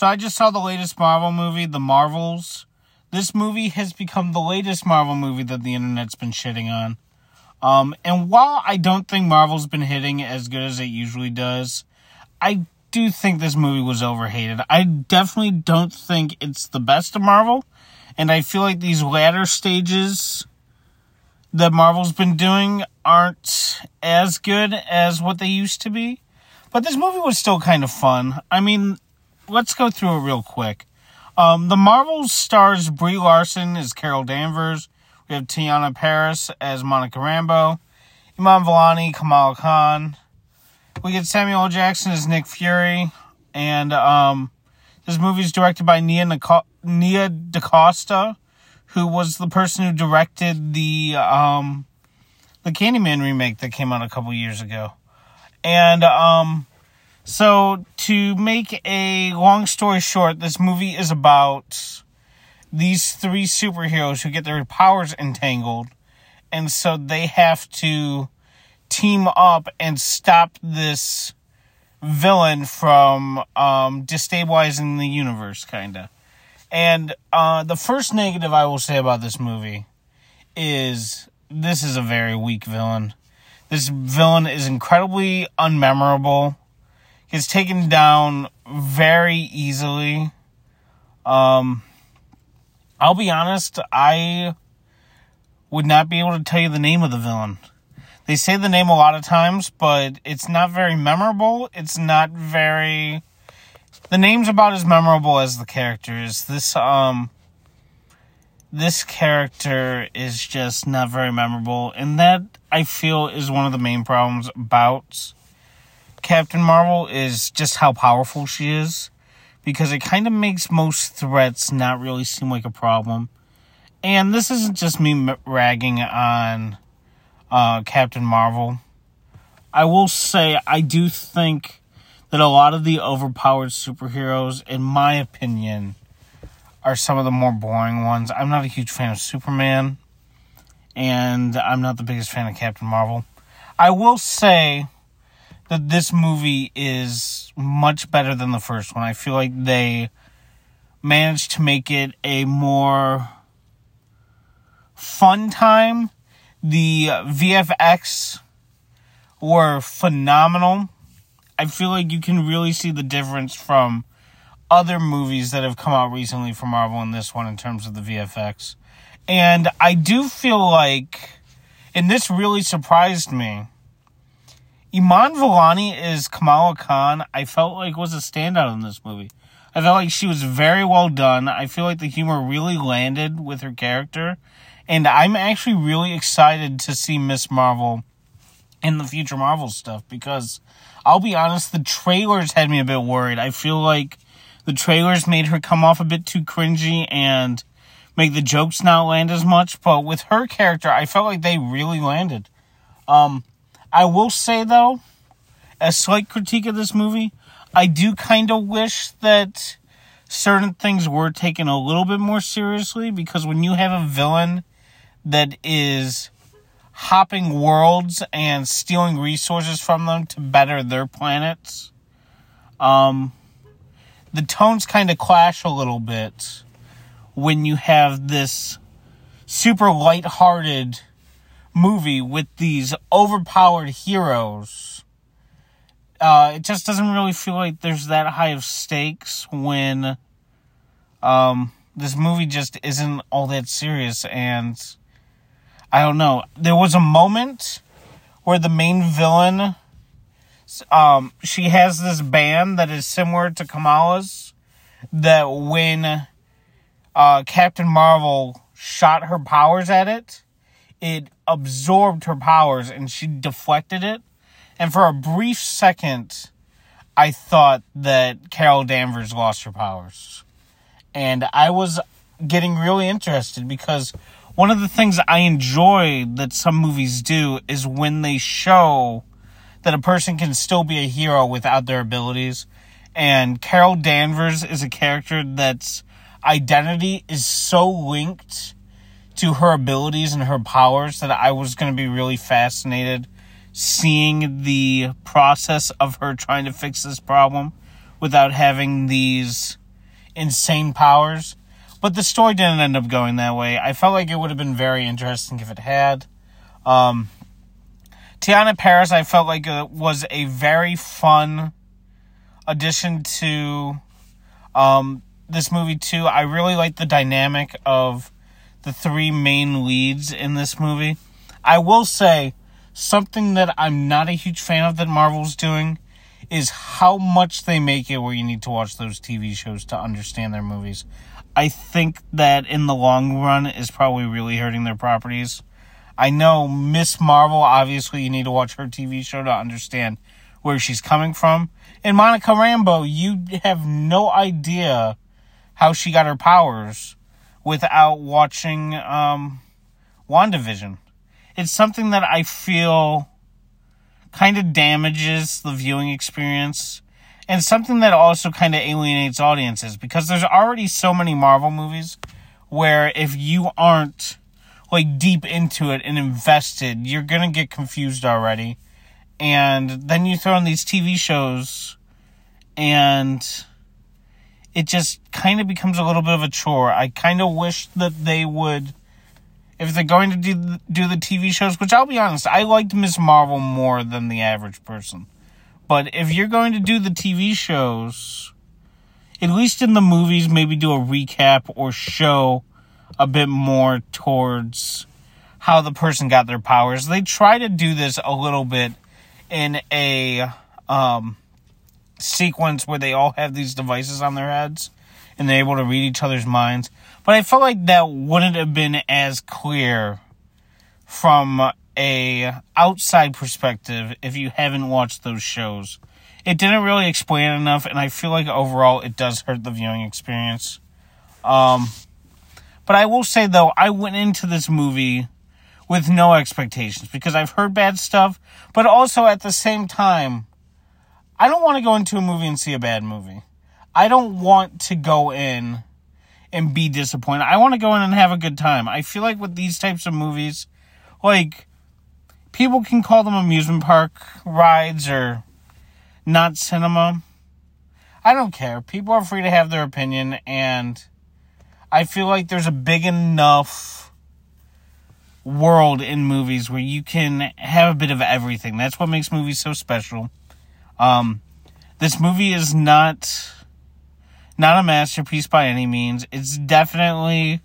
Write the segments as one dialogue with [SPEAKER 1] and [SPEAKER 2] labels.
[SPEAKER 1] So I just saw the latest Marvel movie, The Marvels. This movie has become the latest Marvel movie that the internet's been shitting on. Um, and while I don't think Marvel's been hitting as good as it usually does, I do think this movie was overhated. I definitely don't think it's the best of Marvel, and I feel like these latter stages that Marvel's been doing aren't as good as what they used to be. But this movie was still kind of fun. I mean, let's go through it real quick. Um, the Marvel stars Brie Larson as Carol Danvers. We have Teyonah Parris as Monica Rambeau. Iman Vellani, Kamala Khan. We get Samuel Jackson as Nick Fury. And um, this movie is directed by Nia, Nico- Nia DaCosta, who was the person who directed the um, the Candyman remake that came out a couple years ago. And um, so, to make a long story short, this movie is about these three superheroes who get their powers entangled, and so they have to team up and stop this villain from um, destabilizing the universe, kind of. And uh, the first negative I will say about this movie is this is a very weak villain. This villain is incredibly unmemorable. He's taken down very easily. Um, I'll be honest, I would not be able to tell you the name of the villain. They say the name a lot of times, but it's not very memorable. It's not very. The name's about as memorable as the characters. This um. This character is just not very memorable, and that I feel is one of the main problems about Captain Marvel is just how powerful she is because it kind of makes most threats not really seem like a problem. And this isn't just me ragging on uh, Captain Marvel. I will say I do think that a lot of the overpowered superheroes, in my opinion, are some of the more boring ones. I'm not a huge fan of Superman, and I'm not the biggest fan of Captain Marvel. I will say that this movie is much better than the first one. I feel like they managed to make it a more fun time. The VFX were phenomenal. I feel like you can really see the difference from other movies that have come out recently from Marvel and this one in terms of the VFX. And I do feel like, and this really surprised me, Iman Vellani is Kamala Khan. I felt like was a standout in this movie. I felt like she was very well done. I feel like the humor really landed with her character. And I'm actually really excited to see Miss Marvel in the future Marvel stuff because I'll be honest, the trailers had me a bit worried. I feel like the trailers made her come off a bit too cringy and make the jokes not land as much. But with her character, I felt like they really landed. Um, I will say though, a slight critique of this movie, I do kind of wish that certain things were taken a little bit more seriously because when you have a villain that is hopping worlds and stealing resources from them to better their planets, um, the tones kind of clash a little bit when you have this super light-hearted movie with these overpowered heroes. Uh, it just doesn't really feel like there's that high of stakes when um, this movie just isn't all that serious. And I don't know. There was a moment where the main villain, um, she has this band that is similar to Kamala's. That when uh, Captain Marvel shot her powers at it, it absorbed her powers and she deflected it. And for a brief second, I thought that Carol Danvers lost her powers. And I was getting really interested because one of the things I enjoy that some movies do is when they show that a person can still be a hero without their abilities. And Carol Danvers is a character that's identity is so linked to her abilities and her powers that I was going to be really fascinated seeing the process of her trying to fix this problem without having these insane powers. But the story didn't end up going that way. I felt like it would have been very interesting if it had. Um, Teyonah Parris, I felt like it was a very fun addition to um, this movie too. I really liked the dynamic of the three main leads in this movie. I will say something that I'm not a huge fan of that Marvel's doing is how much they make it where you need to watch those TV shows to understand their movies. I think that in the long run is probably really hurting their properties. I know Miss Marvel, obviously, you need to watch her TV show to understand where she's coming from. And Monica Rambeau, you have no idea how she got her powers without watching um, WandaVision. It's something that I feel kind of damages the viewing experience and something that also kind of alienates audiences because there's already so many Marvel movies where if you aren't like deep into it and invested, you're going to get confused already. And then you throw in these TV shows and it just kind of becomes a little bit of a chore. I kind of wish that they would if they're going to do do the TV shows, which I'll be honest, I liked Miss Marvel more than the average person. But if you're going to do the TV shows, at least in the movies, maybe do a recap or show a bit more towards how the person got their powers. They try to do this a little bit in a um, sequence where they all have these devices on their heads and they're able to read each other's minds. But I felt like that wouldn't have been as clear from a outside perspective if you haven't watched those shows. It didn't really explain enough, and I feel like overall it does hurt the viewing experience. Um, but I will say though, I went into this movie with no expectations because I've heard bad stuff, but also at the same time, I don't want to go into a movie and see a bad movie. I don't want to go in and be disappointed. I want to go in and have a good time. I feel like with these types of movies, like people can call them amusement park rides or not cinema. I don't care. People are free to have their opinion and I feel like there's a big enough world in movies where you can have a bit of everything. That's what makes movies so special. Um, this movie is not not a masterpiece by any means. It's definitely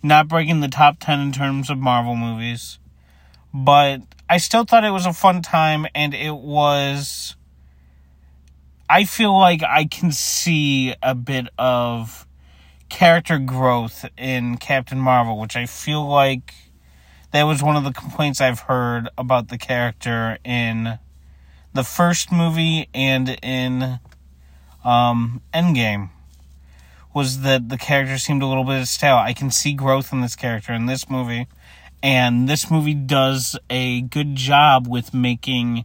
[SPEAKER 1] not breaking the top 10 in terms of Marvel movies. But I still thought it was a fun time and it was. I feel like I can see a bit of character growth in Captain Marvel, which I feel like that was one of the complaints I've heard about the character in the first movie and in um, Endgame was that the character seemed a little bit stale. I can see growth in this character in this movie, and this movie does a good job with making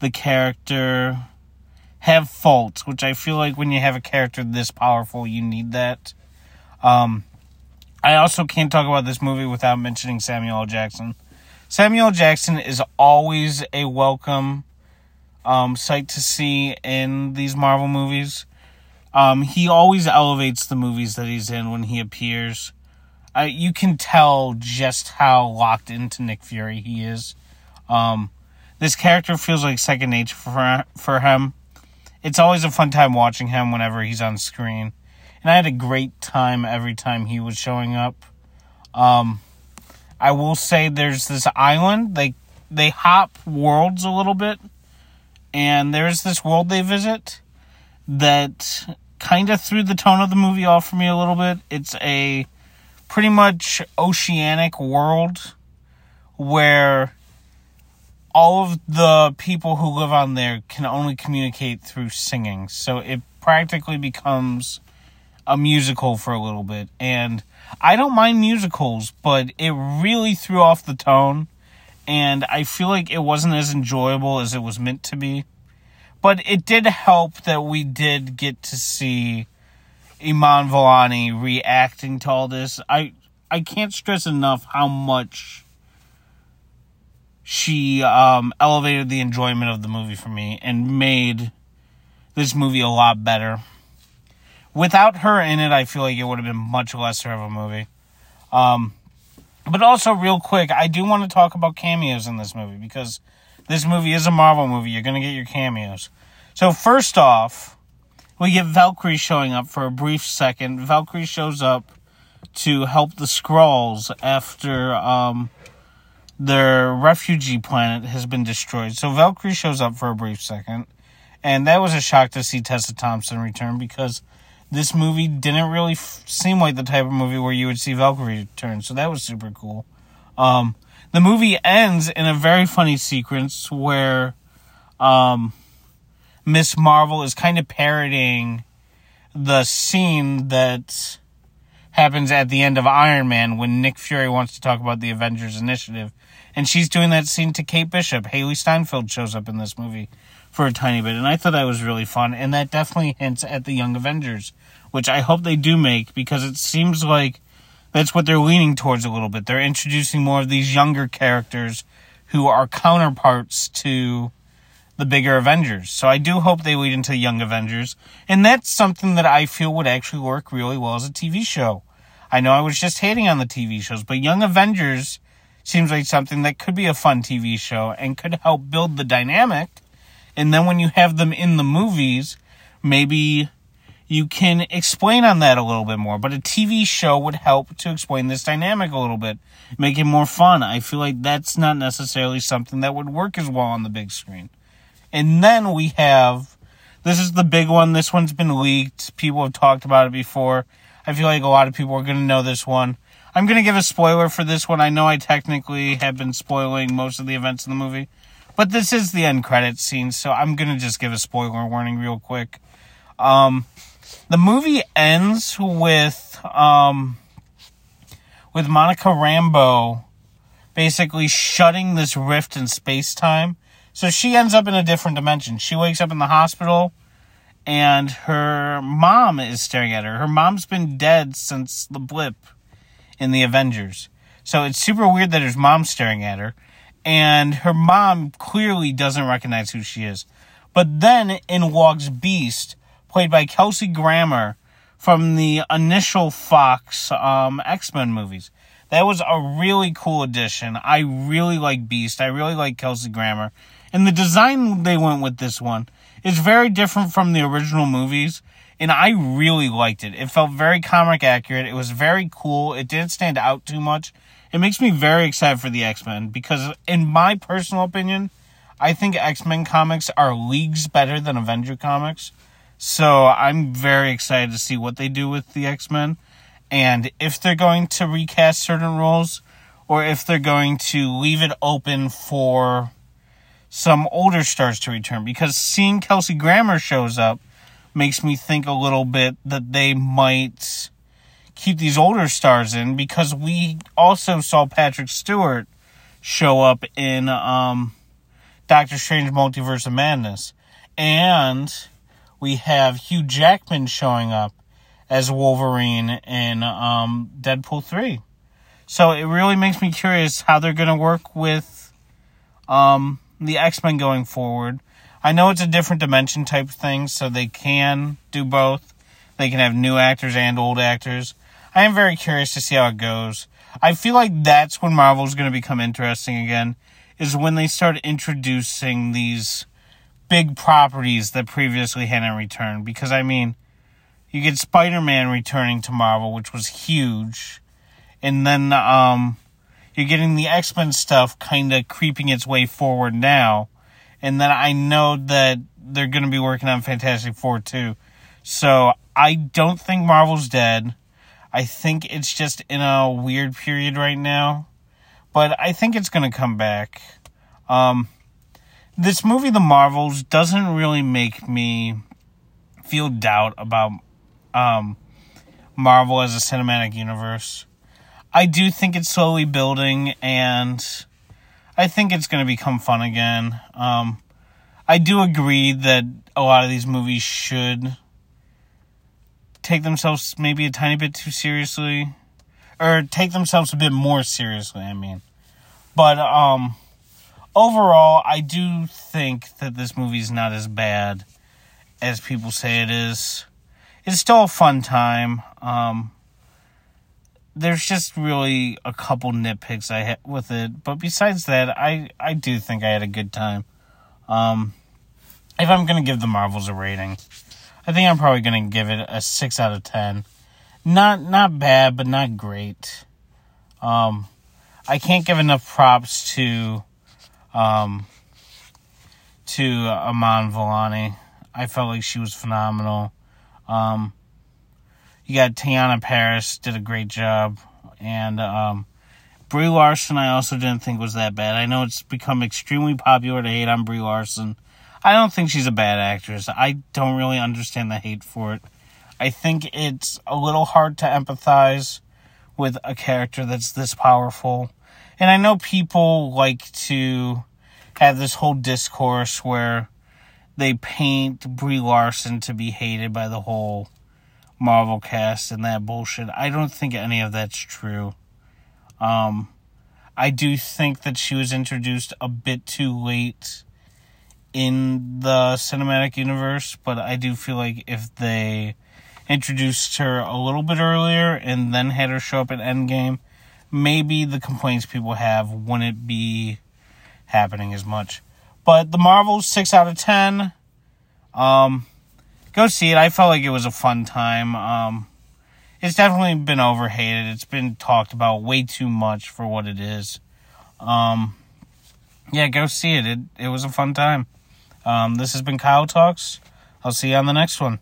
[SPEAKER 1] the character have faults, which I feel like when you have a character this powerful, you need that. Um, I also can't talk about this movie without mentioning Samuel L. Jackson. Samuel Jackson is always a welcome um, sight to see in these Marvel movies. Um, he always elevates the movies that he's in when he appears. Uh, you can tell just how locked into Nick Fury he is. Um, this character feels like second nature for for him. It's always a fun time watching him whenever he's on screen, and I had a great time every time he was showing up. Um, I will say there's this island they they hop worlds a little bit, and there's this world they visit that kind of threw the tone of the movie off for me a little bit. It's a pretty much oceanic world where all of the people who live on there can only communicate through singing. So it practically becomes a musical for a little bit. And I don't mind musicals, but it really threw off the tone. And I feel like it wasn't as enjoyable as it was meant to be. But it did help that we did get to see Iman Vellani reacting to all this. I I can't stress enough how much she um, elevated the enjoyment of the movie for me and made this movie a lot better. without her in it, I feel like it would have been much lesser of a movie. Um, but also, real quick, I do want to talk about cameos in this movie because this movie is a Marvel movie. You're going to get your cameos. So, first off, we get Valkyrie showing up for a brief second. Valkyrie shows up to help the Skrulls after um, their refugee planet has been destroyed. So, Valkyrie shows up for a brief second. And that was a shock to see Tessa Thompson return because this movie didn't really f- seem like the type of movie where you would see Valkyrie return. So that was super cool. Um, the movie ends in a very funny sequence where um, Miss Marvel is kind of parodying the scene that happens at the end of Iron Man when Nick Fury wants to talk about the Avengers Initiative. And she's doing that scene to Kate Bishop. Hailee Steinfeld shows up in this movie for a tiny bit, and I thought that was really fun. And that definitely hints at the Young Avengers, which I hope they do make because it seems like that's what they're leaning towards a little bit. They're introducing more of these younger characters who are counterparts to the bigger Avengers. So I do hope they lead into Young Avengers, and that's something that I feel would actually work really well as a TV show. I know I was just hating on the TV shows, but Young Avengers seems like something that could be a fun TV show and could help build the dynamic and then when you have them in the movies, maybe you can explain on that a little bit more. But a TV show would help to explain this dynamic a little bit, make it more fun. I feel like that's not necessarily something that would work as well on the big screen. And then we have this is the big one. This one's been leaked. People have talked about it before. I feel like a lot of people are going to know this one. I'm going to give a spoiler for this one. I know I technically have been spoiling most of the events in the movie, but this is the end credit scene, so I'm gonna just give a spoiler warning real quick. Um, the movie ends with um, with Monica Rambeau basically shutting this rift in space time. So she ends up in a different dimension. She wakes up in the hospital and her mom is staring at her. Her mom's been dead since the blip in the Avengers. So it's super weird that her mom's staring at her and her mom clearly doesn't recognize who she is. But then in walks Beast, played by Kelsey Grammer from the initial Fox um, X Men movies. That was a really cool addition. I really like Beast. I really like Kelsey Grammer. And the design they went with this one is very different from the original movies. And I really liked it. It felt very comic accurate. It was very cool. It didn't stand out too much it makes me very excited for the X Men because, in my personal opinion, I think X Men comics are leagues better than Avenger comics. So I'm very excited to see what they do with the X Men and if they're going to recast certain roles or if they're going to leave it open for some older stars to return. Because seeing Kelsey Grammer shows up makes me think a little bit that they might keep these older stars in because we also saw Patrick Stewart show up in um, Doctor Strange Multiverse of Madness. And we have Hugh Jackman showing up as Wolverine in um, Deadpool 3. So it really makes me curious how they're going to work with um, the X Men going forward. I know it's a different dimension type of thing, so they can do both. They can have new actors and old actors. I am very curious to see how it goes. I feel like that's when Marvel's going to become interesting again, is when they start introducing these big properties that previously hadn't returned. Because, I mean, you get Spider Man returning to Marvel, which was huge. And then, um, you're getting the X Men stuff kind of creeping its way forward now. And then I know that they're going to be working on Fantastic Four too. So I don't think Marvel's dead. I think it's just in a weird period right now, but I think it's going to come back. Um, this movie, The Marvels, doesn't really make me feel doubt about um, Marvel as a cinematic universe. I do think it's slowly building, and I think it's going to become fun again. Um, I do agree that a lot of these movies should take themselves maybe a tiny bit too seriously or take themselves a bit more seriously, I mean. But um overall, I do think that this movie is not as bad as people say it is. it's still a fun time. Um, there's just really a couple nitpicks I had with it, but besides that, I I do think I had a good time. Um, if I'm gonna give the Marvels a rating, I think I'm probably gonna give it a six out of ten. Not not bad, but not great. Um, I can't give enough props to um, to Iman Vellani. I felt like she was phenomenal. Um, you got Teyonah Parris did a great job, and um, Brie Larson I also didn't think was that bad. I know it's become extremely popular to hate on Brie Larson. I don't think she's a bad actress. I don't really understand the hate for it. I think it's a little hard to empathize with a character that's this powerful. And I know people like to have this whole discourse where they paint Brie Larson to be hated by the whole Marvel cast and that bullshit. I don't think any of that's true. Um, I do think that she was introduced a bit too late in the cinematic universe, but I do feel like if they introduced her a little bit earlier and then had her show up at Endgame, maybe the complaints people have wouldn't be happening as much. But the Marvels, 6 out of 10. Um, go see it. I felt like it was a fun time. Um, it's definitely been overhated. It's been talked about way too much for what it is. Um, yeah, go see it. It it was a fun time. Um, this has been Kyle Talks. I'll see you on the next one.